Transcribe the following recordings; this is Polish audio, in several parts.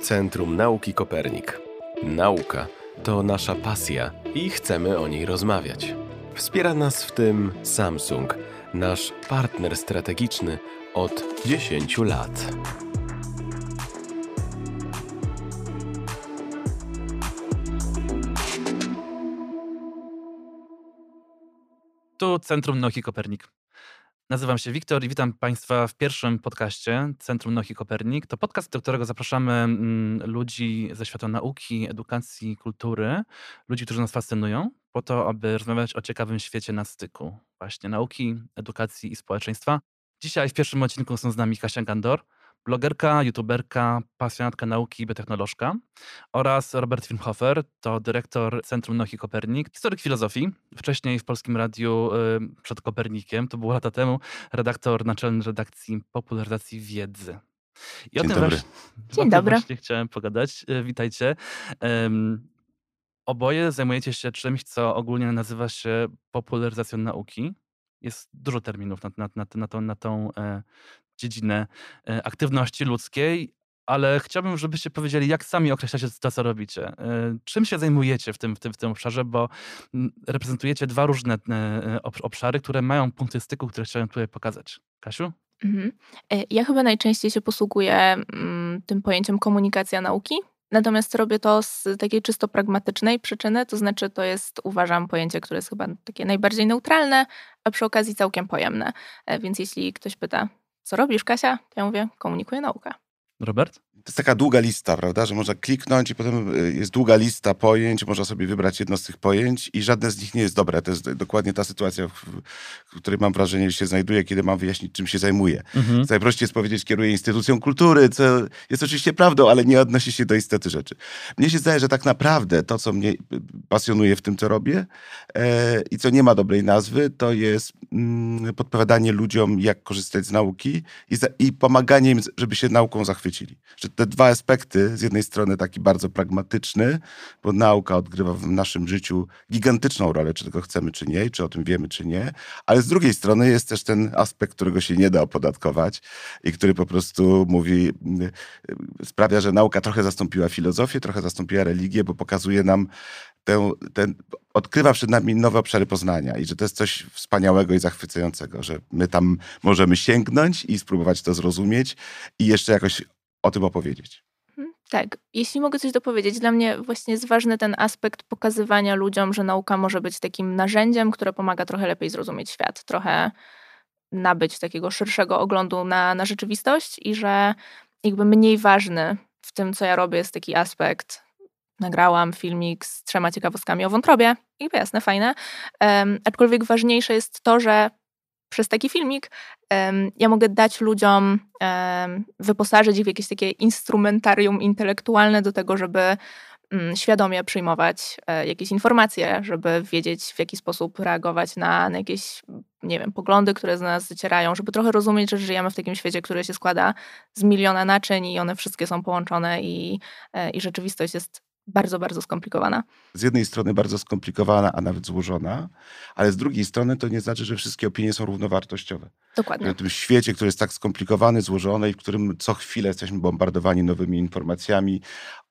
Centrum Nauki Kopernik. Nauka to nasza pasja i chcemy o niej rozmawiać. Wspiera nas w tym Samsung, nasz partner strategiczny od 10 lat. Tu Centrum Nauki Kopernik. Nazywam się Wiktor i witam Państwa w pierwszym podcaście Centrum Nauki Kopernik. To podcast, do którego zapraszamy mm, ludzi ze świata nauki, edukacji, kultury, ludzi, którzy nas fascynują, po to, aby rozmawiać o ciekawym świecie na styku właśnie nauki, edukacji i społeczeństwa. Dzisiaj w pierwszym odcinku są z nami Kasia Gandor, blogerka, youtuberka, pasjonatka nauki i biotechnolożka oraz Robert Filmhofer, to dyrektor Centrum Nauki Kopernik, historyk filozofii, wcześniej w Polskim Radiu y, przed Kopernikiem, to było lata temu, redaktor naczelny redakcji popularyzacji wiedzy. I Dzień o tym dobry. Właśnie, Dzień o dobry. właśnie chciałem pogadać. Y, witajcie. Um, oboje zajmujecie się czymś, co ogólnie nazywa się popularyzacją nauki. Jest dużo terminów na, na, na, na, tą, na tą e, dziedzinę e, aktywności ludzkiej, ale chciałbym, żebyście powiedzieli, jak sami określacie to, co robicie. E, czym się zajmujecie w tym, w tym, w tym obszarze, bo reprezentujecie dwa różne e, obszary, które mają punkty styku, które chciałem tutaj pokazać. Kasiu? Mhm. Ja chyba najczęściej się posługuję mm, tym pojęciem komunikacja nauki, Natomiast robię to z takiej czysto pragmatycznej przyczyny, to znaczy to jest, uważam, pojęcie, które jest chyba takie najbardziej neutralne, a przy okazji całkiem pojemne. Więc jeśli ktoś pyta, co robisz, Kasia? Ja mówię, komunikuję naukę. Robert? To jest taka długa lista, prawda, że można kliknąć i potem y, jest długa lista pojęć, można sobie wybrać jedno z tych pojęć i żadne z nich nie jest dobre. To jest dokładnie ta sytuacja, w, w której mam wrażenie, że się znajduję, kiedy mam wyjaśnić, czym się zajmuję. Mhm. Najprościej jest powiedzieć, kieruję instytucją kultury, co jest oczywiście prawdą, ale nie odnosi się do istoty rzeczy. Mnie się zdaje, że tak naprawdę to, co mnie pasjonuje w tym, co robię e, i co nie ma dobrej nazwy, to jest mm, podpowiadanie ludziom, jak korzystać z nauki i, za, i pomaganie im, żeby się nauką zachwycili. Że te dwa aspekty, z jednej strony taki bardzo pragmatyczny, bo nauka odgrywa w naszym życiu gigantyczną rolę, czy tego chcemy, czy nie, czy o tym wiemy, czy nie, ale z drugiej strony jest też ten aspekt, którego się nie da opodatkować i który po prostu mówi, y, sprawia, że nauka trochę zastąpiła filozofię, trochę zastąpiła religię, bo pokazuje nam tę, ten, odkrywa przed nami nowe obszary poznania i że to jest coś wspaniałego i zachwycającego, że my tam możemy sięgnąć i spróbować to zrozumieć i jeszcze jakoś o tym opowiedzieć. Mhm, tak, jeśli mogę coś dopowiedzieć, dla mnie właśnie jest ważny ten aspekt pokazywania ludziom, że nauka może być takim narzędziem, które pomaga trochę lepiej zrozumieć świat, trochę nabyć takiego szerszego oglądu na, na rzeczywistość i że jakby mniej ważny w tym, co ja robię, jest taki aspekt. Nagrałam filmik z trzema ciekawostkami o wątrobie i jasne, fajne. Um, aczkolwiek ważniejsze jest to, że przez taki filmik ja mogę dać ludziom, wyposażyć ich w jakieś takie instrumentarium intelektualne do tego, żeby mm, świadomie przyjmować e, jakieś informacje, żeby wiedzieć, w jaki sposób reagować na, na jakieś, nie wiem, poglądy, które z nas zacierają, żeby trochę rozumieć, że żyjemy w takim świecie, który się składa z miliona naczyń i one wszystkie są połączone i, e, i rzeczywistość jest bardzo, bardzo skomplikowana. Z jednej strony bardzo skomplikowana, a nawet złożona, ale z drugiej strony to nie znaczy, że wszystkie opinie są równowartościowe. Dokładnie. W tym świecie, który jest tak skomplikowany, złożony i w którym co chwilę jesteśmy bombardowani nowymi informacjami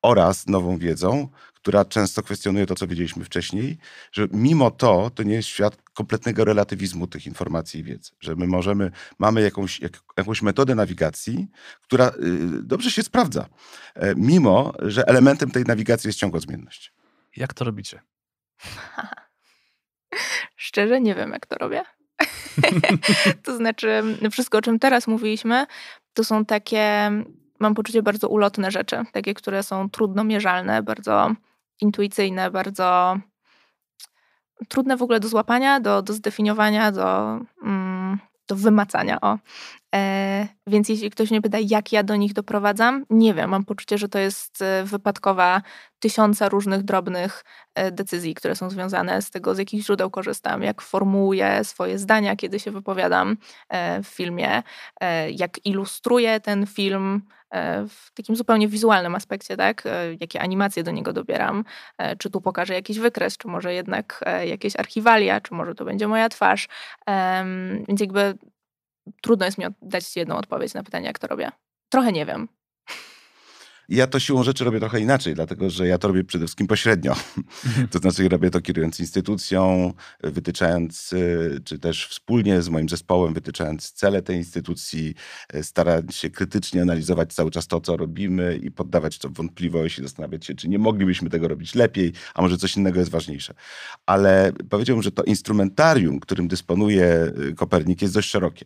oraz nową wiedzą, która często kwestionuje to, co wiedzieliśmy wcześniej, że mimo to to nie jest świat kompletnego relatywizmu tych informacji i wiedzy, że my możemy, mamy jakąś, jak, jakąś metodę nawigacji, która y, dobrze się sprawdza, e, mimo, że elementem tej nawigacji jest ciągła zmienność. Jak to robicie? Szczerze nie wiem, jak to robię. to znaczy, wszystko, o czym teraz mówiliśmy, to są takie, mam poczucie, bardzo ulotne rzeczy, takie, które są trudno mierzalne, bardzo intuicyjne, bardzo trudne w ogóle do złapania, do, do zdefiniowania, do, mm, do wymacania. O. E, więc jeśli ktoś mnie pyta, jak ja do nich doprowadzam, nie wiem. Mam poczucie, że to jest e, wypadkowa tysiąca różnych drobnych e, decyzji, które są związane z tego, z jakich źródeł korzystam, jak formułuję swoje zdania, kiedy się wypowiadam e, w filmie, jak ilustruję ten film w takim zupełnie wizualnym aspekcie, tak? E, jakie animacje do niego dobieram, e, czy tu pokażę jakiś wykres, czy może jednak jakieś archiwalia, czy może to będzie moja twarz. Więc jakby trudno jest mi dać jedną odpowiedź na pytanie, jak to robię. Trochę nie wiem. Ja to siłą rzeczy robię trochę inaczej, dlatego że ja to robię przede wszystkim pośrednio. to znaczy robię to kierując instytucją, wytyczając, y, czy też wspólnie z moim zespołem wytyczając cele tej instytucji, y, starać się krytycznie analizować cały czas to, co robimy i poddawać to wątpliwość i zastanawiać się, czy nie moglibyśmy tego robić lepiej, a może coś innego jest ważniejsze. Ale powiedziałbym, że to instrumentarium, którym dysponuje y, Kopernik jest dość szerokie.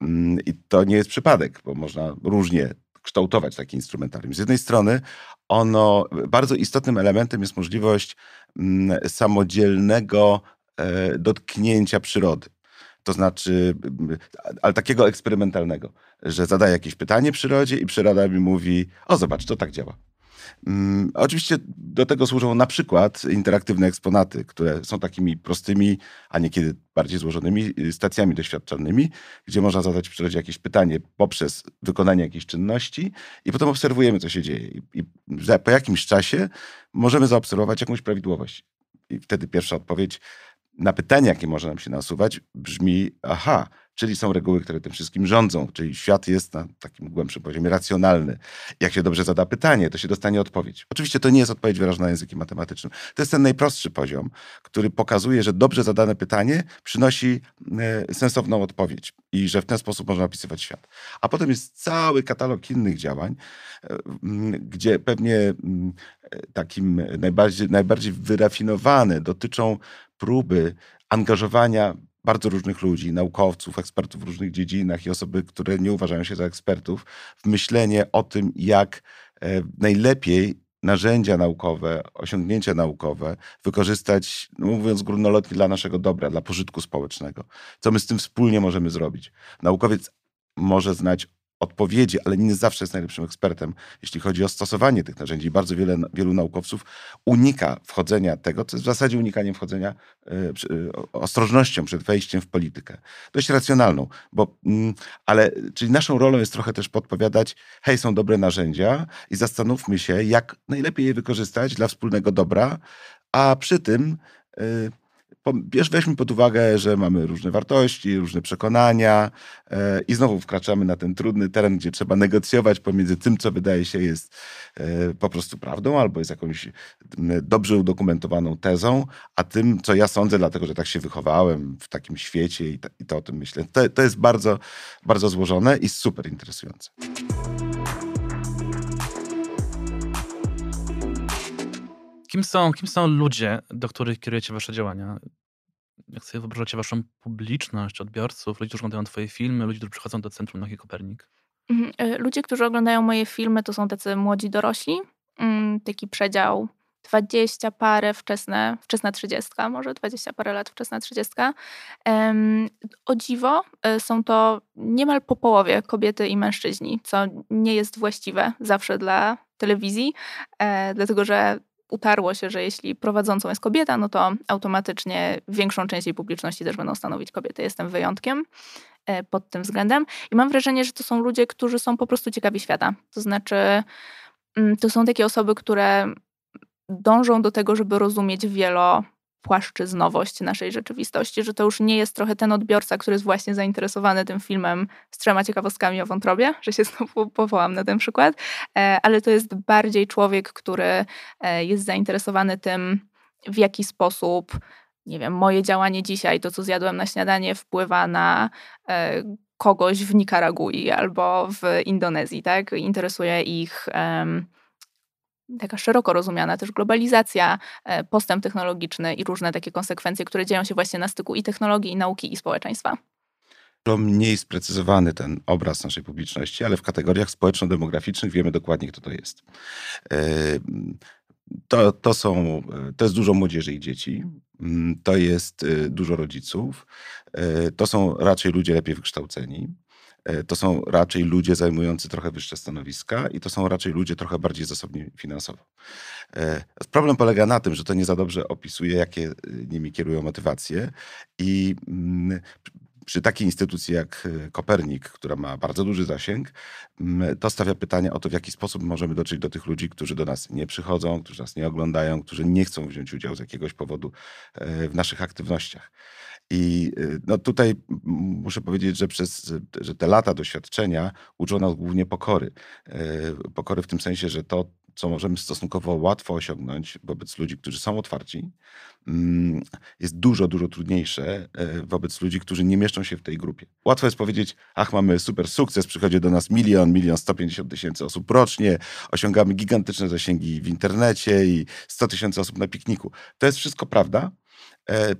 Mm, I to nie jest przypadek, bo można różnie kształtować takie instrumentarium. Z jednej strony ono, bardzo istotnym elementem jest możliwość mm, samodzielnego e, dotknięcia przyrody. To znaczy, ale takiego eksperymentalnego, że zadaję jakieś pytanie przyrodzie i przyroda mi mówi, o zobacz, to tak działa. Um, oczywiście do tego służą na przykład interaktywne eksponaty, które są takimi prostymi, a niekiedy bardziej złożonymi y, stacjami doświadczalnymi, gdzie można zadać w przyrodzie jakieś pytanie poprzez wykonanie jakiejś czynności i potem obserwujemy, co się dzieje. I, i po jakimś czasie możemy zaobserwować jakąś prawidłowość. I wtedy pierwsza odpowiedź na pytanie, jakie może nam się nasuwać, brzmi: aha, czyli są reguły, które tym wszystkim rządzą, czyli świat jest na takim głębszym poziomie racjonalny. Jak się dobrze zada pytanie, to się dostanie odpowiedź. Oczywiście to nie jest odpowiedź wyrażona językiem matematycznym. To jest ten najprostszy poziom, który pokazuje, że dobrze zadane pytanie przynosi e, sensowną odpowiedź i że w ten sposób można opisywać świat. A potem jest cały katalog innych działań, e, gdzie pewnie e, takim najbardziej, najbardziej wyrafinowane dotyczą próby angażowania bardzo różnych ludzi, naukowców, ekspertów w różnych dziedzinach i osoby, które nie uważają się za ekspertów, w myślenie o tym, jak e, najlepiej narzędzia naukowe, osiągnięcia naukowe wykorzystać, no mówiąc górnolotnie, dla naszego dobra, dla pożytku społecznego. Co my z tym wspólnie możemy zrobić? Naukowiec może znać odpowiedzi, ale nie zawsze jest najlepszym ekspertem, jeśli chodzi o stosowanie tych narzędzi. Bardzo wiele, wielu naukowców unika wchodzenia tego, co jest w zasadzie unikaniem wchodzenia y, y, ostrożnością przed wejściem w politykę. Dość racjonalną, bo, mm, ale, czyli naszą rolą jest trochę też podpowiadać, hej, są dobre narzędzia i zastanówmy się, jak najlepiej je wykorzystać dla wspólnego dobra, a przy tym y, weźmy pod uwagę, że mamy różne wartości, różne przekonania e, i znowu wkraczamy na ten trudny teren, gdzie trzeba negocjować pomiędzy tym, co wydaje się jest e, po prostu prawdą albo jest jakąś dobrze udokumentowaną tezą, a tym, co ja sądzę, dlatego że tak się wychowałem w takim świecie i, to o tym myślę. To, to jest bardzo, bardzo złożone i super interesujące. Kim są, kim są ludzie, do których kierujecie wasze działania? Jak sobie wyobrażacie waszą publiczność, odbiorców, ludzi, którzy oglądają twoje filmy, ludzi, którzy przychodzą do Centrum Nauki Kopernik? Mhm, e, ludzie, którzy oglądają moje filmy, to są tacy młodzi dorośli. Mm, taki przedział 20 parę, wczesne, wczesna 30, może 20 parę lat, wczesna 30. O dziwo, e, są to niemal po połowie kobiety i mężczyźni, co nie jest właściwe zawsze dla telewizji, e, dlatego że utarło się, że jeśli prowadzącą jest kobieta, no to automatycznie większą część jej publiczności też będą stanowić kobiety. Jestem wyjątkiem e, pod tym względem. I mam wrażenie, że to są ludzie, którzy są po prostu ciekawi świata. To znaczy, mm, to są takie osoby, które dążą do tego, żeby rozumieć wielo płaszczyznowość naszej rzeczywistości, że to już nie jest trochę ten odbiorca, który jest właśnie zainteresowany tym filmem z trzema ciekawostkami o wątrobie, że się znowu powołam na ten przykład, e, ale to jest bardziej człowiek, który e, jest zainteresowany tym, w jaki sposób, nie wiem, moje działanie dzisiaj, to co zjadłem na śniadanie, wpływa na e, kogoś w Nikaragui albo w Indonezji, tak? Interesuje ich um, taka szeroko rozumiana też globalizacja, e, postęp technologiczny i różne takie konsekwencje, które dzieją się właśnie na styku i technologii, i nauki, i społeczeństwa. Mniej sprecyzowany ten obraz naszej publiczności, ale w kategoriach społeczno-demograficznych wiemy dokładnie, kto to jest. E, to, to, są, to jest dużo młodzieży i dzieci, mm, to jest e, dużo rodziców, to są raczej ludzie lepiej wykształceni. E, to są raczej ludzie zajmujący trochę wyższe stanowiska i to są raczej ludzie trochę bardziej zasobni finansowo. E, problem polega na tym, że to nie za dobrze opisuje, jakie e, nimi kierują motywacje i mm, przy takiej instytucji jak Kopernik, która ma bardzo duży zasięg, mm, to stawia pytanie o to, w jaki sposób możemy dotrzeć do tych ludzi, którzy do nas nie przychodzą, którzy nas nie oglądają, którzy nie chcą wziąć udziału z jakiegoś powodu w naszych aktywnościach. I y, no tutaj muszę powiedzieć, że przez że te lata doświadczenia uczą nas głównie pokory. Y, pokory w tym sensie, że to, co możemy stosunkowo łatwo osiągnąć wobec ludzi, którzy są otwarci, mm, jest dużo, dużo trudniejsze y, wobec ludzi, którzy nie mieszczą się w tej grupie. Łatwo jest powiedzieć, ach, mamy super sukces, przychodzi do nas milion, milion 150 tysięcy osób rocznie, osiągamy gigantyczne zasięgi w internecie i 100 tysięcy osób na pikniku. To jest wszystko prawda, e,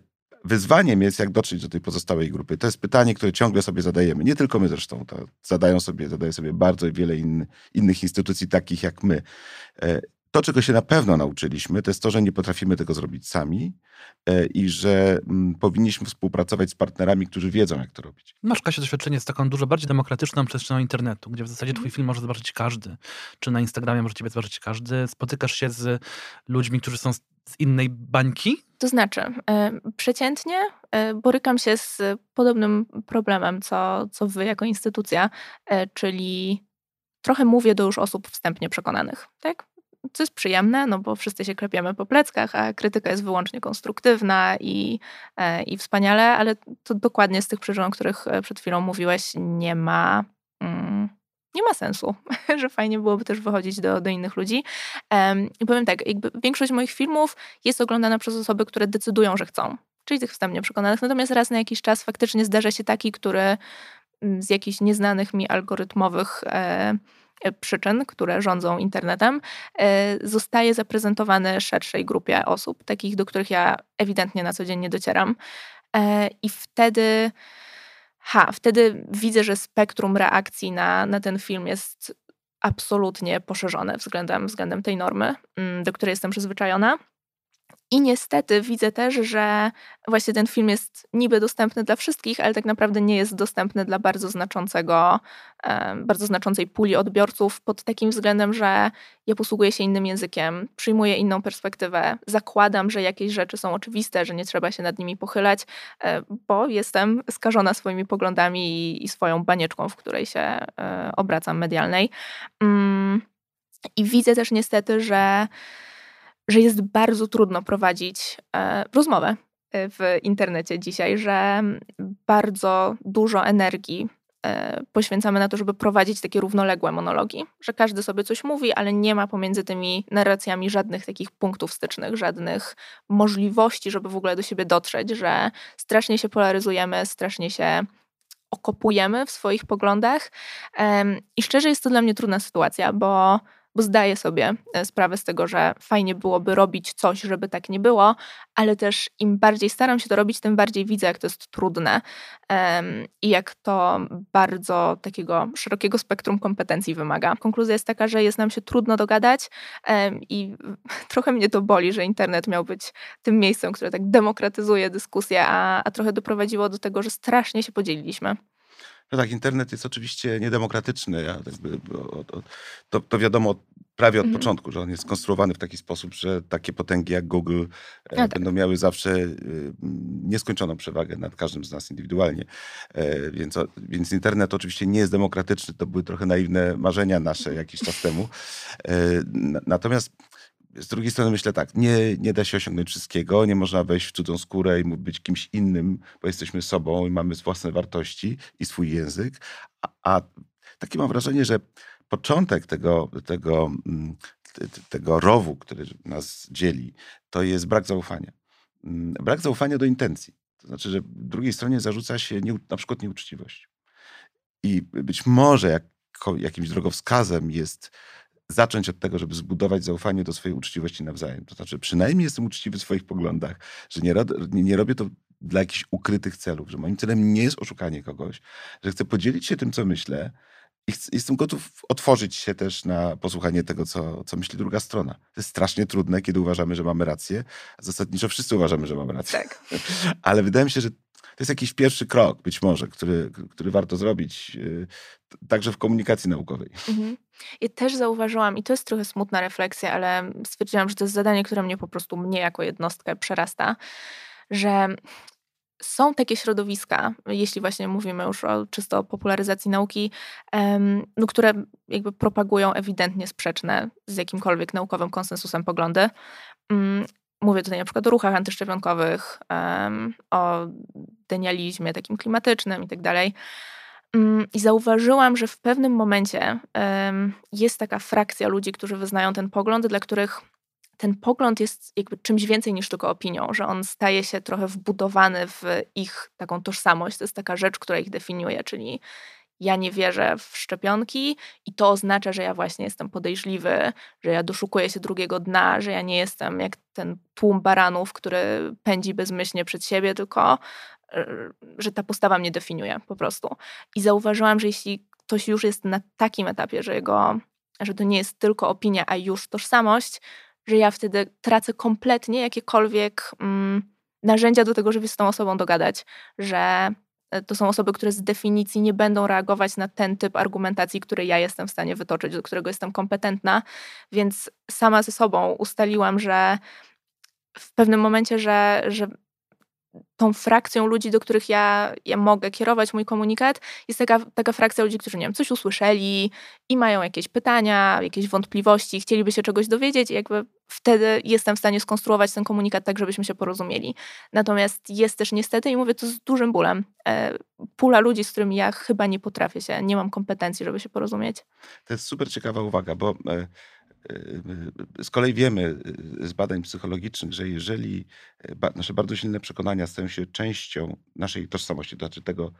wyzwaniem jest, jak dotrzeć do tej pozostałej grupy. To jest pytanie, które ciągle sobie zadajemy. Nie tylko my zresztą, to zadają sobie, zadaje sobie bardzo wiele inny, innych instytucji, takich jak my. To, czego się na pewno nauczyliśmy, to jest to, że nie potrafimy tego zrobić sami e, i że mm, powinniśmy współpracować z partnerami, którzy wiedzą, jak to robić. Masz, Kasia, doświadczenie z taką dużo bardziej demokratyczną przestrzenią internetu, gdzie w zasadzie twój mhm. film może zobaczyć każdy. Czy na Instagramie może ciebie zobaczyć każdy. Spotykasz się z ludźmi, którzy są z innej bańki? To znaczy, e, przeciętnie e, borykam się z podobnym problemem, co, co wy jako instytucja, czyli trochę mówię do już osób wstępnie przekonanych. Tak? Co jest przyjemne, no bo wszyscy się klepiemy po pleckach, a krytyka jest wyłącznie konstruktywna i, e, i wspaniale, ale to dokładnie z tych przyczyn, o których e, przed chwilą mówiłeś, nie ma. Mm, nie ma sensu, że fajnie byłoby też wychodzić do, do innych ludzi. I powiem tak, jakby większość moich filmów jest oglądana przez osoby, które decydują, że chcą, czyli tych wstępnie przekonanych. Natomiast raz na jakiś czas faktycznie zdarza się taki, który mm, z jakichś nieznanych mi algorytmowych E, przyczyn, które rządzą internetem, e, zostaje zaprezentowany szerszej grupie osób, takich, do których ja ewidentnie na co dzień nie docieram. E, I wtedy, ha, wtedy widzę, że spektrum reakcji na, na ten film jest absolutnie poszerzone względem, względem tej normy, mm, do której jestem przyzwyczajona. I niestety widzę też, że właśnie ten film jest niby dostępny dla wszystkich, ale tak naprawdę nie jest dostępny dla bardzo znaczącego, bardzo znaczącej puli odbiorców pod takim względem, że ja posługuję się innym językiem, przyjmuję inną perspektywę, zakładam, że jakieś rzeczy są oczywiste, że nie trzeba się nad nimi pochylać, e, bo jestem skażona swoimi poglądami i swoją banieczką, w której się e, obracam medialnej. Mm, I widzę też niestety, że że jest bardzo trudno prowadzić e, rozmowę e, w internecie dzisiaj, że bardzo dużo energii e, poświęcamy na to, żeby prowadzić takie równoległe monologi, że każdy sobie coś mówi, ale nie ma pomiędzy tymi narracjami żadnych takich punktów stycznych, żadnych możliwości, żeby w ogóle do siebie dotrzeć, że strasznie się polaryzujemy, strasznie się okopujemy w swoich poglądach. I szczerze jest to dla mnie trudna sytuacja, bo bo zdaję sobie e, sprawę z tego, że fajnie byłoby robić coś, żeby tak nie było, ale też im bardziej staram się to robić, tym bardziej widzę, jak to jest trudne um, i jak to bardzo takiego szerokiego spektrum kompetencji wymaga. Konkluzja jest taka, że jest nam się trudno dogadać um, i trochę mnie to boli, że internet miał być tym miejscem, które tak demokratyzuje dyskusję, a, a trochę doprowadziło do tego, że strasznie się podzieliliśmy. No tak, internet jest oczywiście niedemokratyczny. Ja to, to wiadomo prawie od mhm. początku, że on jest skonstruowany w taki sposób, że takie potęgi jak Google e, no tak. będą miały zawsze e, nieskończoną przewagę nad każdym z nas indywidualnie. E, więc, więc internet oczywiście nie jest demokratyczny. To były trochę naiwne marzenia nasze jakiś czas temu. Natomiast z drugiej strony myślę tak, nie, nie da się osiągnąć wszystkiego, nie można wejść w cudzą skórę i być kimś innym, bo jesteśmy sobą i mamy własne wartości i swój język. A, a takie mam wrażenie, że początek tego, tego, mm, tego rowu, który nas dzieli, to jest brak zaufania. Mm, brak zaufania do intencji. To znaczy, że drugiej stronie zarzuca się nie, na przykład nieuczciwość. I być może jak, jakimś drogowskazem jest zacząć od tego, żeby zbudować zaufanie do swojej uczciwości nawzajem. To znaczy, przynajmniej jestem uczciwy w swoich poglądach, że nie, nie, nie robię to dla jakichś ukrytych celów, że moim celem nie jest oszukanie kogoś, że chcę podzielić się tym, co myślę jestem gotów otworzyć się też na posłuchanie tego, co, co myśli druga strona. To jest strasznie trudne, kiedy uważamy, że mamy rację, a zasadniczo wszyscy uważamy, że mamy rację. Tak. Ale wydaje mi się, że to jest jakiś pierwszy krok, być może, który, który warto zrobić, yy, także w komunikacji naukowej. Mhm. I też zauważyłam, i to jest trochę smutna refleksja, ale stwierdziłam, że to jest zadanie, które mnie po prostu, mnie jako jednostkę przerasta, że są takie środowiska, jeśli właśnie mówimy już o czysto popularyzacji nauki, no, które jakby propagują ewidentnie sprzeczne z jakimkolwiek naukowym konsensusem poglądy. Mm, mówię tutaj na przykład o ruchach antyszczepionkowych, o denializmie takim klimatycznym i tak dalej. Mm, I zauważyłam, że w pewnym momencie jest taka frakcja ludzi, którzy wyznają ten pogląd, dla których ten pogląd jest jakby czymś więcej niż tylko opinią, że on staje się trochę wbudowany w ich taką tożsamość. To jest taka rzecz, która ich definiuje, czyli ja nie wierzę w szczepionki i to oznacza, że ja właśnie jestem podejrzliwy, że ja doszukuję się drugiego dna, że ja nie jestem jak ten tłum baranów, który pędzi bezmyślnie przed siebie, tylko e, że ta postawa mnie definiuje po prostu. I zauważyłam, że jeśli ktoś już jest na takim etapie, że jego, że to nie jest tylko opinia, a już tożsamość, że ja wtedy tracę kompletnie jakiekolwiek mm, narzędzia do tego, żeby z tą osobą dogadać, że e, to są osoby, które z definicji nie będą reagować na ten typ argumentacji, który ja jestem w stanie wytoczyć, do którego jestem kompetentna, więc sama ze sobą ustaliłam, że w pewnym momencie, że, że tą frakcją ludzi, do których ja, ja mogę kierować mój komunikat, jest taka, taka frakcja ludzi, którzy nie wiem, coś usłyszeli i mają jakieś pytania, jakieś wątpliwości, chcieliby się czegoś dowiedzieć i jakby wtedy jestem w stanie skonstruować ten komunikat tak, żebyśmy się porozumieli. Natomiast jest też niestety, i mówię to z dużym bólem, e, pula ludzi, z którymi ja chyba nie potrafię się, nie mam kompetencji, żeby się porozumieć. To jest super ciekawa uwaga, bo e, z kolei wiemy z badań psychologicznych, że jeżeli nasze bardzo silne przekonania stają się częścią naszej tożsamości, to znaczy tego,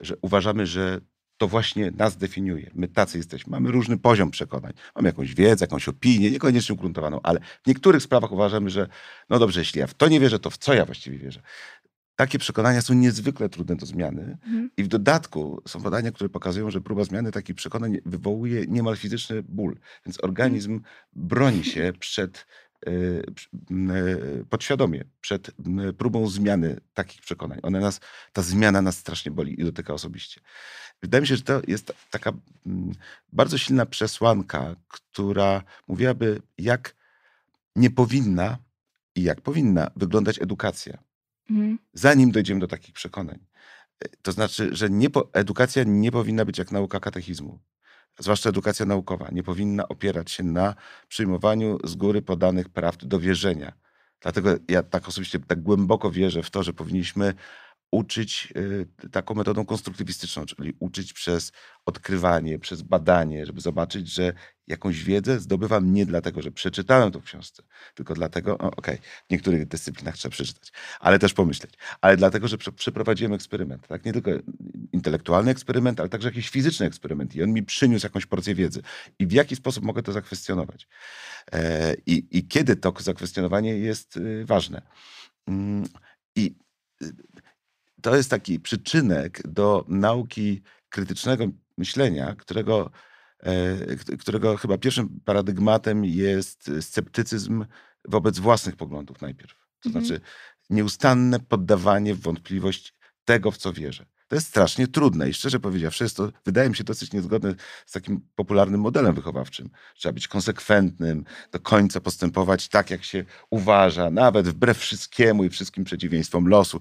że uważamy, że to właśnie nas definiuje. My tacy jesteśmy. Mamy różny poziom przekonań. Mamy jakąś wiedzę, jakąś opinię, niekoniecznie ugruntowaną, ale w niektórych sprawach uważamy, że no dobrze, jeśli ja w to nie wierzę, to w co ja właściwie wierzę? Takie przekonania są niezwykle trudne do zmiany mhm. i w dodatku są badania, które pokazują, że próba zmiany takich przekonań wywołuje niemal fizyczny ból. Więc organizm mhm. broni się przed Y, y, podświadomie przed próbą zmiany takich przekonań. One nas, ta zmiana nas strasznie boli i dotyka osobiście. Wydaje mi się, że to jest taka bardzo silna przesłanka, która mówiłaby, jak nie powinna i jak powinna wyglądać edukacja, mhm. zanim dojdziemy do takich przekonań. To znaczy, że nie po, edukacja nie powinna być jak nauka katechizmu zwłaszcza edukacja naukowa, nie powinna opierać się na przyjmowaniu z góry podanych prawd do wierzenia. Dlatego ja tak osobiście tak głęboko wierzę w to, że powinniśmy uczyć y, taką metodą konstruktywistyczną, czyli uczyć przez odkrywanie, przez badanie, żeby zobaczyć, że jakąś wiedzę zdobywam nie dlatego, że przeczytałem to w książce, tylko dlatego, okej, okay, w niektórych dyscyplinach trzeba przeczytać, ale też pomyśleć, ale dlatego, że przeprowadziłem eksperyment, tak? Nie tylko intelektualny eksperyment, ale także jakiś fizyczny eksperyment i on mi przyniósł jakąś porcję wiedzy. I w jaki sposób mogę to zakwestionować? E, I, i kiedy to zakwestionowanie jest y, ważne? Mm, I y, to jest taki przyczynek do nauki krytycznego myślenia, którego, e, którego chyba pierwszym paradygmatem jest sceptycyzm wobec własnych poglądów najpierw. To mhm. znaczy nieustanne poddawanie w wątpliwość tego, w co wierzę. To jest strasznie trudne i szczerze powiedziawszy, jest to, wydaje mi się, dosyć niezgodne z takim popularnym modelem wychowawczym. Trzeba być konsekwentnym, do końca postępować tak, jak się uważa, nawet wbrew wszystkiemu i wszystkim przeciwieństwom losu.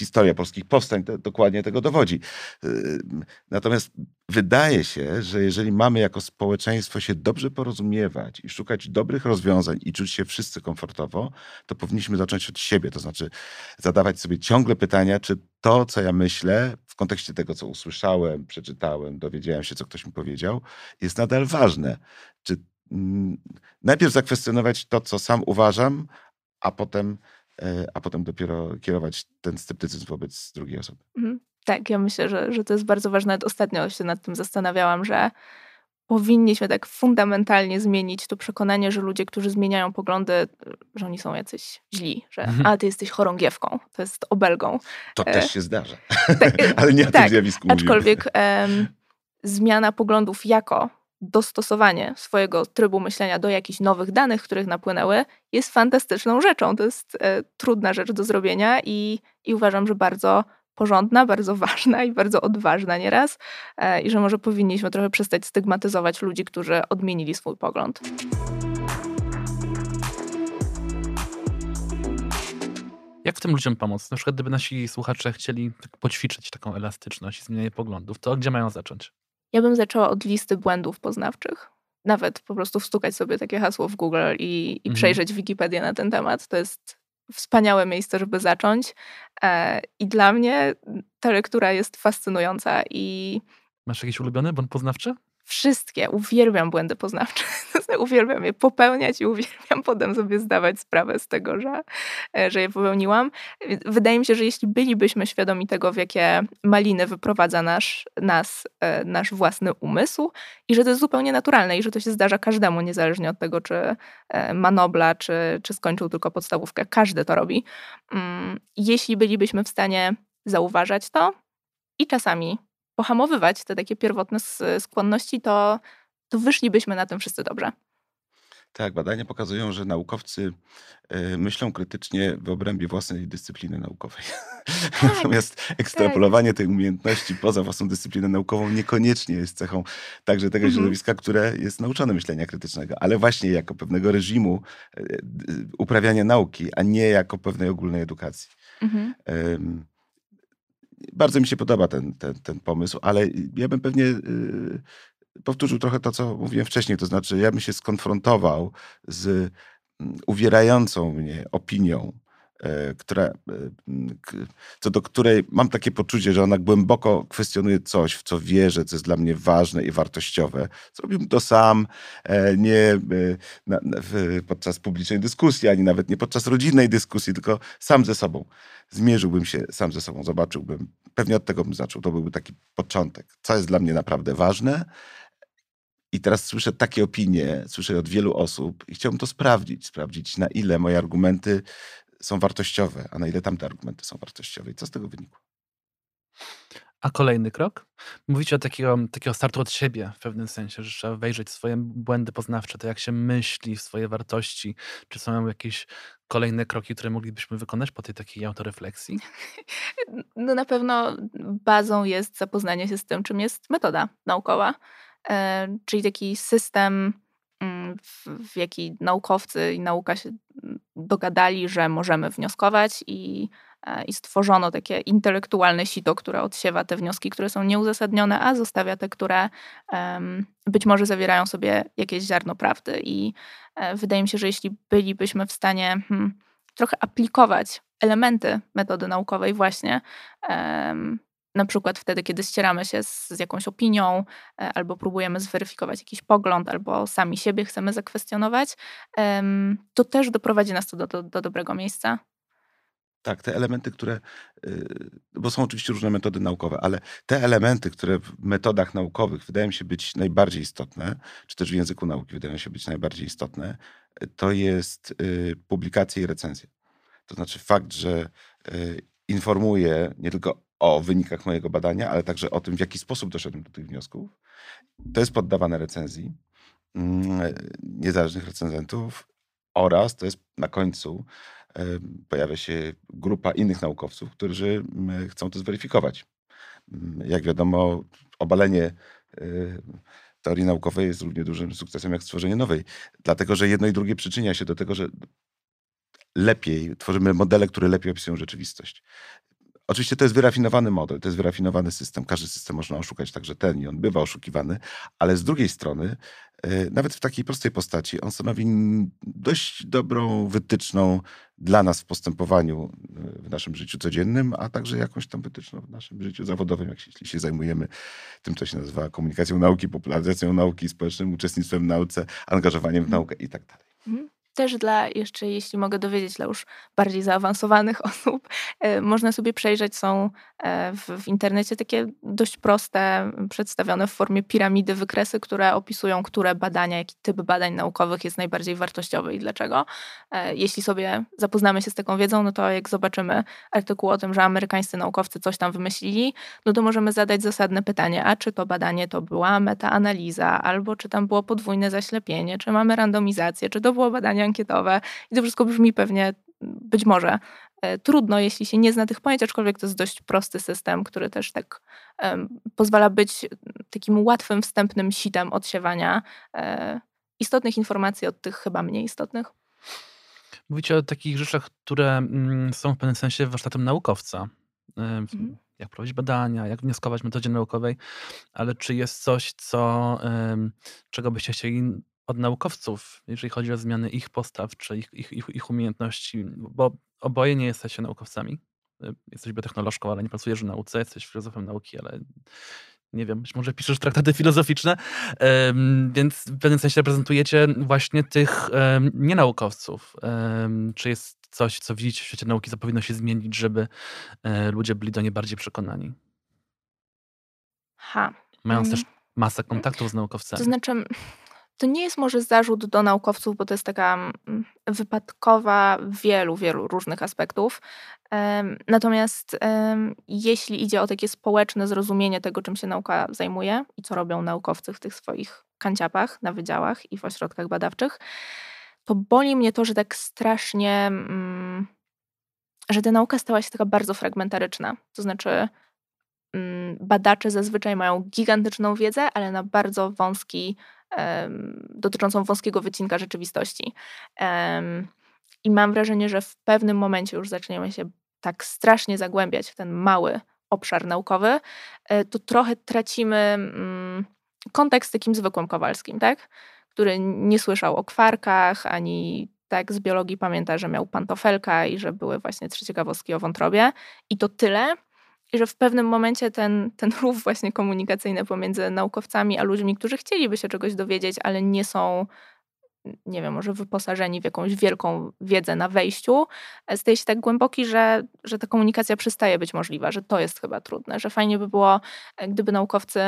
Historia polskich powstań to, dokładnie tego dowodzi. Yy, natomiast wydaje się, że jeżeli mamy jako społeczeństwo się dobrze porozumiewać i szukać dobrych rozwiązań i czuć się wszyscy komfortowo, to powinniśmy zacząć od siebie. To znaczy zadawać sobie ciągle pytania, czy to, co ja myślę, w kontekście tego, co usłyszałem, przeczytałem, dowiedziałem się, co ktoś mi powiedział, jest nadal ważne. Czy mm, najpierw zakwestionować to, co sam uważam, a potem, a potem dopiero kierować ten sceptycyzm wobec drugiej osoby. Mhm. Tak, ja myślę, że, że to jest bardzo ważne. Ostatnio się nad tym zastanawiałam, że powinniśmy tak fundamentalnie zmienić to przekonanie, że ludzie, którzy zmieniają poglądy, że oni są jacyś źli, że mhm. a ty jesteś chorągiewką, to jest obelgą. To e... też się zdarza, tak, ale nie o tak, tym zjawisku Aczkolwiek zmiana poglądów jako dostosowanie swojego trybu myślenia do jakichś nowych danych, których napłynęły, jest fantastyczną rzeczą. To jest e, trudna rzecz do zrobienia i, i uważam, że bardzo porządna, bardzo ważna i bardzo odważna nieraz e, i że może powinniśmy trochę przestać stygmatyzować ludzi, którzy odmienili swój pogląd. Jak tym ludziom pomóc? Na przykład gdyby nasi słuchacze chcieli tak poćwiczyć taką elastyczność i zmienianie poglądów, to gdzie mają zacząć? Ja bym zaczęła od listy błędów poznawczych. nawet po prostu wstukać sobie takie hasło w Google i, i Mhm. przejrzeć Wikipedię na ten temat. To jest wspaniałe miejsce, żeby zacząć. E, I dla mnie ta lektura jest fascynująca i Masz jakiś ulubiony błąd poznawczy? Wszystkie, uwielbiam błędy poznawcze. uwielbiam je popełniać i uwielbiam potem sobie zdawać sprawę z tego, że, e, że je popełniłam. Wydaje mi się, że jeśli bylibyśmy świadomi tego, w jakie maliny wyprowadza nasz, nas e, nasz własny umysł i że to jest zupełnie naturalne i że to się zdarza każdemu, niezależnie od tego, czy e, ma Nobla, czy, czy skończył tylko podstawówkę. Każdy to robi. Mm, Jeśli bylibyśmy w stanie zauważać to i czasami pohamowywać te takie pierwotne skłonności, to, to wyszlibyśmy na tym wszyscy dobrze. Tak, badania pokazują, że naukowcy e, myślą krytycznie w obrębie własnej dyscypliny naukowej. Natomiast ekstrapolowanie tej umiejętności poza własną dyscyplinę naukową niekoniecznie jest cechą także tego Mhm. środowiska, które jest nauczone myślenia krytycznego, ale właśnie jako pewnego reżimu e, d- uprawiania nauki, a nie jako pewnej ogólnej edukacji. Mhm. Em, Bardzo mi się podoba ten, ten, ten pomysł, ale ja bym pewnie y, powtórzył trochę to, co mówiłem wcześniej. To znaczy, ja bym się skonfrontował z mm, uwierającą mnie opinią, która, e, m, k- co do której mam takie poczucie, że ona głęboko kwestionuje coś, w co wierzę, co jest dla mnie ważne i wartościowe. Zrobiłbym to sam, e, nie e, podczas publicznej dyskusji, ani nawet nie podczas rodzinnej dyskusji, tylko sam ze sobą. Zmierzyłbym się sam ze sobą, zobaczyłbym. Pewnie od tego bym zaczął. To byłby taki początek. Co jest dla mnie naprawdę ważne, i teraz słyszę takie opinie, słyszę od wielu osób i chciałbym to sprawdzić, sprawdzić na ile moje argumenty są wartościowe, a na ile tamte argumenty są wartościowe i co z tego wynikło. A kolejny krok? Mówicie o takiego, takiego startu od siebie w pewnym sensie, że trzeba wejrzeć w swoje błędy poznawcze, to jak się myśli, w swoje wartości. Czy są jakieś kolejne kroki, które moglibyśmy wykonać po tej takiej autorefleksji? No na pewno bazą jest zapoznanie się z tym, czym jest metoda naukowa, e, czyli taki system, w, w jaki naukowcy i nauka się mm, dogadali, że możemy wnioskować i, e, i stworzono takie intelektualne sito, które odsiewa te wnioski, które są nieuzasadnione, a zostawia te, które em, być może zawierają sobie jakieś ziarno prawdy. I e, wydaje mi się, że jeśli bylibyśmy w stanie hmm, trochę aplikować elementy metody naukowej właśnie, em, na przykład wtedy, kiedy ścieramy się z, z jakąś opinią, e, albo próbujemy zweryfikować jakiś pogląd, albo sami siebie chcemy zakwestionować, to też doprowadzi nas to do, do, do dobrego miejsca. Tak, te elementy, które, y, bo są oczywiście różne metody naukowe, ale te elementy, które w metodach naukowych wydają się być najbardziej istotne, czy też w języku nauki wydają się być najbardziej istotne, to jest y, publikacja i recenzja. To znaczy fakt, że y, informuję nie tylko o wynikach mojego badania, ale także o tym, w jaki sposób doszedłem do tych wniosków. To jest poddawane recenzji mm, niezależnych recenzentów oraz to jest na końcu pojawia się grupa innych naukowców, którzy mm, chcą to zweryfikować. Mm, Jak wiadomo, obalenie e, teorii naukowej jest równie dużym sukcesem jak stworzenie nowej, dlatego że jedno i drugie przyczynia się do tego, że lepiej tworzymy modele, które lepiej opisują rzeczywistość. Oczywiście to jest wyrafinowany model, to jest wyrafinowany system. Każdy system można oszukać, także ten i on bywa oszukiwany, ale z drugiej strony, e, nawet w takiej prostej postaci, on stanowi dość dobrą wytyczną dla nas w postępowaniu e, w naszym życiu codziennym, a także jakąś tam wytyczną w naszym życiu zawodowym, jak się, jeśli się zajmujemy tym, co się nazywa komunikacją nauki, popularyzacją nauki, społecznym uczestnictwem w nauce, angażowaniem w Mhm. naukę i tak dalej. Też dla, jeszcze jeśli mogę dowiedzieć, dla już bardziej zaawansowanych osób, e, można sobie przejrzeć, są e, w, w internecie takie dość proste, przedstawione w formie piramidy wykresy, które opisują, które badania, jaki typ badań naukowych jest najbardziej wartościowy i dlaczego. E, Jeśli sobie zapoznamy się z taką wiedzą, no to jak zobaczymy artykuł o tym, że amerykańscy naukowcy coś tam wymyślili, no to możemy zadać zasadne pytanie, a czy to badanie to była metaanaliza, albo czy tam było podwójne zaślepienie, czy mamy randomizację, czy to było badanie ankietowe. I to wszystko brzmi pewnie być może e, trudno, jeśli się nie zna tych pojęć, aczkolwiek to jest dość prosty system, który też tak em, pozwala być takim łatwym, wstępnym sitem odsiewania e, istotnych informacji od tych chyba mniej istotnych. Mówicie o takich rzeczach, które mm, są w pewnym sensie warsztatem naukowca. Ym, Mhm. jak prowadzić badania, jak wnioskować w metodzie naukowej, ale czy jest coś, co, czego byście chcieli od naukowców, jeżeli chodzi o zmiany ich postaw czy ich, ich, ich, ich umiejętności, bo oboje nie jesteście naukowcami. Y, jesteś biotechnolożką, ale nie pracujesz w nauce, jesteś filozofem nauki, ale nie wiem, być może piszesz traktaty filozoficzne, więc w pewnym sensie reprezentujecie właśnie tych nienaukowców. Czy jest coś, co widzicie w świecie nauki, co powinno się zmienić, żeby e, ludzie byli do niej bardziej przekonani? Ha. Mając mm. też masę kontaktów z naukowcami. To znaczy, to nie jest może zarzut do naukowców, bo to jest taka mm, wypadkowa wielu, wielu różnych aspektów. Natomiast jeśli idzie o takie społeczne zrozumienie tego, czym się nauka zajmuje i co robią naukowcy w tych swoich kanciapach, na wydziałach i w ośrodkach badawczych, to boli mnie to, że tak strasznie, mm, że ta nauka stała się taka bardzo fragmentaryczna. To znaczy, badacze zazwyczaj mają gigantyczną wiedzę, ale na bardzo wąski, dotyczącą wąskiego wycinka rzeczywistości. I mam wrażenie, że w pewnym momencie już zaczniemy się tak strasznie zagłębiać w ten mały obszar naukowy, e, to trochę tracimy mm, kontekst takim zwykłym Kowalskim, tak? który nie słyszał o kwarkach, ani tak z biologii pamięta, że miał pantofelka i że były właśnie trzy ciekawostki o wątrobie. I to tyle. I że w pewnym momencie ten, ten rów właśnie komunikacyjny pomiędzy naukowcami a ludźmi, którzy chcieliby się czegoś dowiedzieć, ale nie są nie wiem, może wyposażeni w jakąś wielką wiedzę na wejściu, e, staje się tak głęboki, że, że ta komunikacja przestaje być możliwa, że to jest chyba trudne, że fajnie by było, e, gdyby naukowcy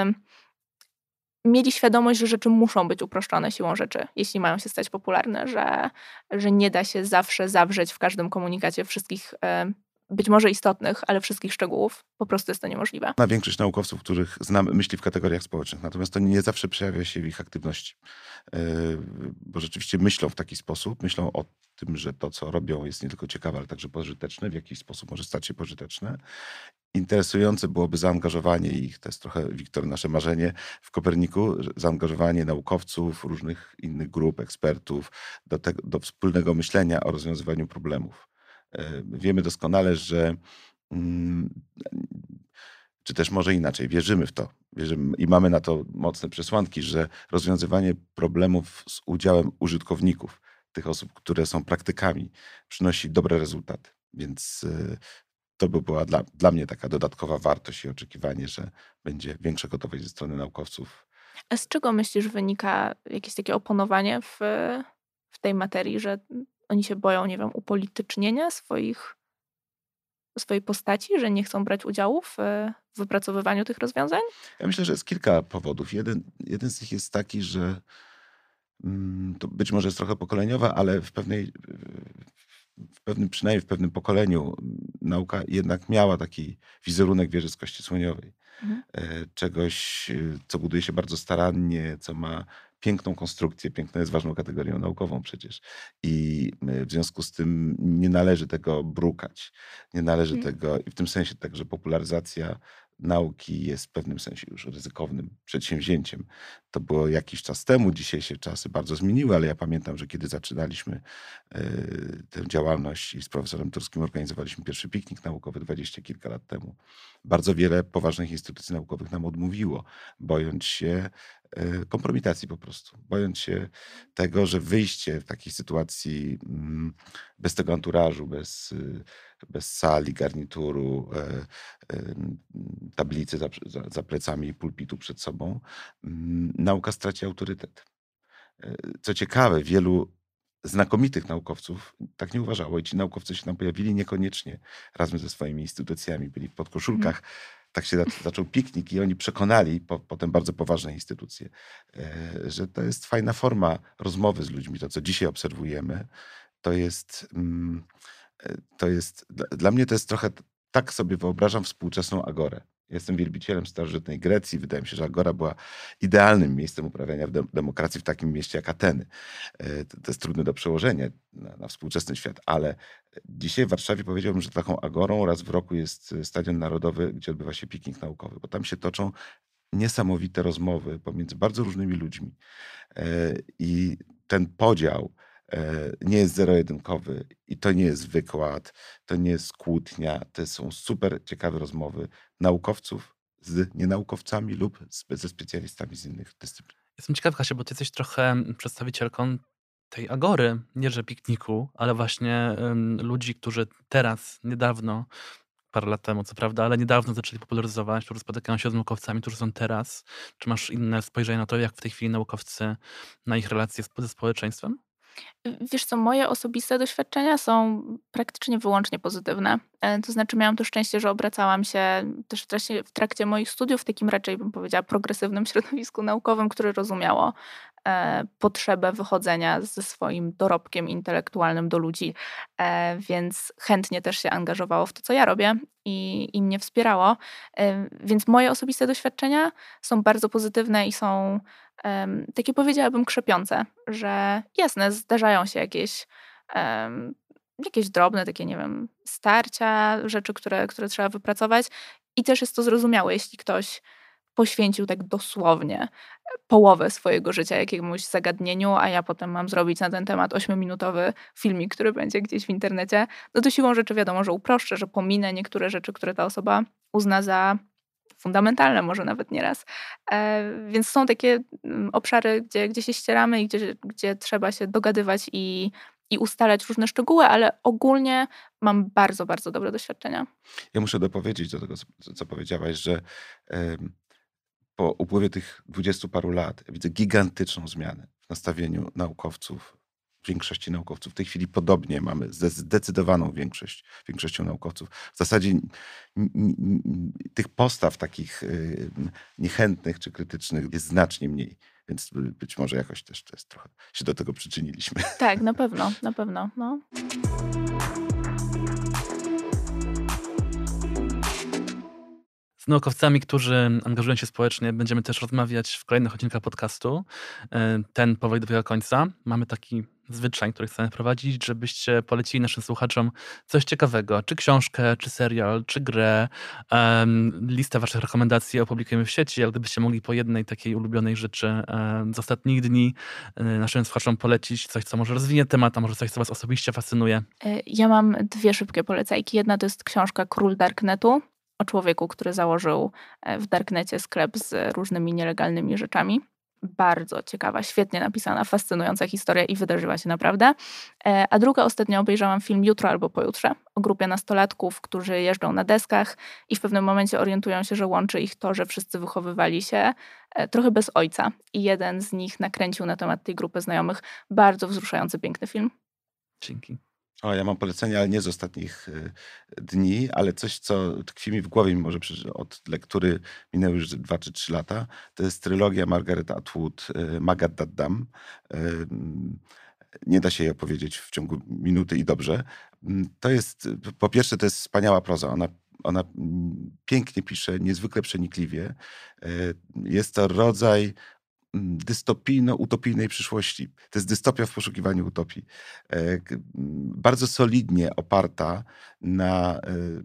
mieli świadomość, że rzeczy muszą być uproszczone siłą rzeczy, jeśli mają się stać popularne, że, że nie da się zawsze zawrzeć w każdym komunikacie wszystkich e, być może istotnych, ale wszystkich szczegółów. Po prostu jest to niemożliwe. Na większość naukowców, których znam, myśli w kategoriach społecznych, natomiast to nie zawsze przejawia się w ich aktywności. E, bo rzeczywiście myślą w taki sposób, myślą o tym, że to, co robią, jest nie tylko ciekawe, ale także pożyteczne, w jakiś sposób może stać się pożyteczne. Interesujące byłoby zaangażowanie ich, to jest trochę, Wiktor, nasze marzenie w Koperniku, zaangażowanie naukowców, różnych innych grup, ekspertów do, do wspólnego myślenia o rozwiązywaniu problemów. E, wiemy doskonale, że mm, czy też może inaczej, wierzymy w to wierzymy, i mamy na to mocne przesłanki, że rozwiązywanie problemów z udziałem użytkowników, tych osób, które są praktykami, przynosi dobre rezultaty. Więc e, to by była dla, dla mnie taka dodatkowa wartość i oczekiwanie, że będzie większa gotowość ze strony naukowców. A z czego myślisz wynika jakieś takie oponowanie w, w tej materii, że oni się boją, nie wiem, upolitycznienia swoich, swojej postaci, że nie chcą brać udziału w, wypracowywaniu tych rozwiązań? Ja myślę, że jest kilka powodów. Jeden, jeden z nich jest taki, że mm, to być może jest trochę pokoleniowe, ale w pewnej, w pewnym, przynajmniej w pewnym pokoleniu nauka jednak miała taki wizerunek wieży z kości słoniowej. Mhm. E, czegoś, e, co buduje się bardzo starannie, co ma piękną konstrukcję. Piękno jest ważną kategorią naukową przecież. I e, w związku z tym nie należy tego brukać. Nie należy mhm. tego, i w tym sensie także popularyzacja nauki jest w pewnym sensie już ryzykownym przedsięwzięciem. To było jakiś czas temu, dzisiaj się czasy bardzo zmieniły, ale ja pamiętam, że kiedy zaczynaliśmy e, tę działalność i z profesorem Turskim organizowaliśmy pierwszy piknik naukowy dwadzieścia kilka lat temu, bardzo wiele poważnych instytucji naukowych nam odmówiło, bojąc się kompromitacji po prostu, bojąc się tego, że wyjście w takiej sytuacji mm, bez tego anturażu, bez bez sali, garnituru, e, tablicy za, za, za plecami i pulpitu przed sobą, mm, nauka straci autorytet. E, co ciekawe, wielu znakomitych naukowców tak nie uważało i ci naukowcy się tam pojawili niekoniecznie razem ze swoimi instytucjami, byli w podkoszulkach. Mm. Tak się zaczął piknik i oni przekonali po, potem bardzo poważne instytucje, e, że to jest fajna forma rozmowy z ludźmi. To, co dzisiaj obserwujemy, to jest mm, to jest, dla mnie to jest trochę, tak sobie wyobrażam współczesną Agorę. Jestem wielbicielem starożytnej Grecji. Wydaje mi się, że Agora była idealnym miejscem uprawiania demokracji w takim mieście jak Ateny. E, to, jest trudne do przełożenia na, współczesny świat, ale dzisiaj w Warszawie powiedziałbym, że taką Agorą raz w roku jest Stadion Narodowy, gdzie odbywa się piknik naukowy, bo tam się toczą niesamowite rozmowy pomiędzy bardzo różnymi ludźmi. E, I ten podział E, nie jest zero-jedynkowy i to nie jest wykład, to nie jest kłótnia, to są super ciekawe rozmowy naukowców z nienaukowcami lub z, ze specjalistami z innych dyscyplin. Jestem ciekaw, Kasia, bo ty jesteś trochę przedstawicielką tej agory, nie że pikniku, ale właśnie ludzi, którzy teraz, niedawno, parę lat temu, co prawda, ale niedawno zaczęli popularyzować, którzy spotykają się z naukowcami, którzy są teraz. Czy masz inne spojrzenie na to, jak w tej chwili naukowcy, na ich relacje ze społeczeństwem? Wiesz co, moje osobiste doświadczenia są praktycznie wyłącznie pozytywne. E, To znaczy miałam to szczęście, że obracałam się też w trakcie, w trakcie moich studiów w takim raczej, bym powiedziała, progresywnym środowisku naukowym, które rozumiało potrzebę wychodzenia ze swoim dorobkiem intelektualnym do ludzi, e, więc chętnie też się angażowało w to, co ja robię i, i mnie wspierało. E, Więc moje osobiste doświadczenia są bardzo pozytywne i są takie powiedziałabym krzepiące, że jasne, zdarzają się jakieś, jakieś drobne, takie nie wiem, starcia, rzeczy, które, które trzeba wypracować i też jest to zrozumiałe, jeśli ktoś poświęcił tak dosłownie połowę swojego życia jakiemuś zagadnieniu, a ja potem mam zrobić na ten temat ośmiominutowy filmik, który będzie gdzieś w internecie, no to siłą rzeczy wiadomo, że uproszczę, że pominę niektóre rzeczy, które ta osoba uzna za fundamentalne może nawet nieraz. E, więc są takie mm, obszary, gdzie, gdzie się ścieramy i gdzie, gdzie trzeba się dogadywać i, i ustalać różne szczegóły, ale ogólnie mam bardzo, bardzo dobre doświadczenia. Ja muszę dopowiedzieć do tego, co, co powiedziałaś, że em, po upływie tych dwudziestu paru lat widzę gigantyczną zmianę w nastawieniu naukowców, większości naukowców. W tej chwili podobnie mamy zde- zdecydowaną większość, większością naukowców. W zasadzie tych postaw takich y, niechętnych czy krytycznych jest znacznie mniej. Więc być może jakoś też, też trochę się do tego przyczyniliśmy. Tak, na pewno, na pewno. No. Z naukowcami, którzy angażują się społecznie, będziemy też rozmawiać w kolejnych odcinkach podcastu. E, Ten powoli dobiega końca. Mamy taki zwyczaj, który chcemy wprowadzić, żebyście polecili naszym słuchaczom coś ciekawego, czy książkę, czy serial, czy grę. Em, Listę waszych rekomendacji opublikujemy w sieci, ale gdybyście mogli po jednej takiej ulubionej rzeczy em, z ostatnich dni e, naszym słuchaczom polecić coś, co może rozwinie temat, a może coś, co was osobiście fascynuje. Ja mam dwie szybkie polecajki. Jedna to jest książka Król Darknetu o człowieku, który założył e, w Darknecie sklep z różnymi nielegalnymi rzeczami. Bardzo ciekawa, świetnie napisana, fascynująca historia i wydarzyła się naprawdę. E, A druga ostatnio obejrzałam film Jutro albo pojutrze o grupie nastolatków, którzy jeżdżą na deskach i w pewnym momencie orientują się, że łączy ich to, że wszyscy wychowywali się e, trochę bez ojca. I jeden z nich nakręcił na temat tej grupy znajomych bardzo wzruszający, piękny film. Dzięki. O, ja mam polecenie, ale nie z ostatnich y, dni, ale coś, co tkwi mi w głowie, mimo że od lektury minęły już dwa czy trzy lata. To jest trylogia Margaret Atwood, y, Magaddam. Y, mm, nie da się jej opowiedzieć w ciągu minuty i dobrze. Mm, To jest, po pierwsze, to jest wspaniała proza. Ona ona mm, pięknie pisze, niezwykle przenikliwie. Jest to rodzaj dystopijno-utopijnej przyszłości. To jest dystopia w poszukiwaniu utopii. E, Bardzo solidnie oparta na e,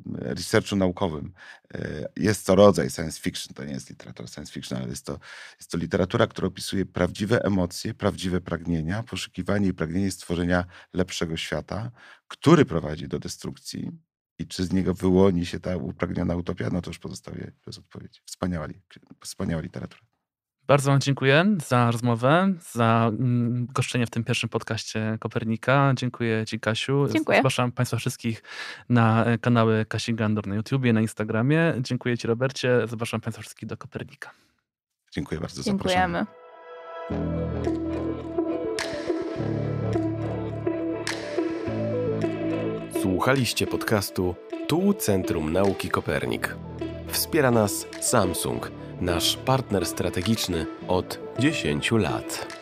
researchu naukowym. E, Jest to rodzaj science fiction, to nie jest literatura science fiction, ale jest to, jest to literatura, która opisuje prawdziwe emocje, prawdziwe pragnienia, poszukiwanie i pragnienie stworzenia lepszego świata, który prowadzi do destrukcji. I czy z niego wyłoni się ta upragniona utopia, no to już pozostawię bez odpowiedzi. Wspaniała, wspaniała literatura. Bardzo Wam dziękuję za rozmowę, za mm, goszczenie w tym pierwszym podcaście Kopernika. Dziękuję Ci, Kasiu. Dziękuję. Zapraszam Państwa wszystkich na e, kanały Kasi Gandor na YouTubie, na Instagramie. Dziękuję Ci, Robercie. Zapraszam Państwa wszystkich do Kopernika. Dziękuję bardzo za zaproszenie. Dziękujemy. Słuchaliście podcastu Tu Centrum Nauki Kopernik. Wspiera nas Samsung, nasz partner strategiczny od 10 lat.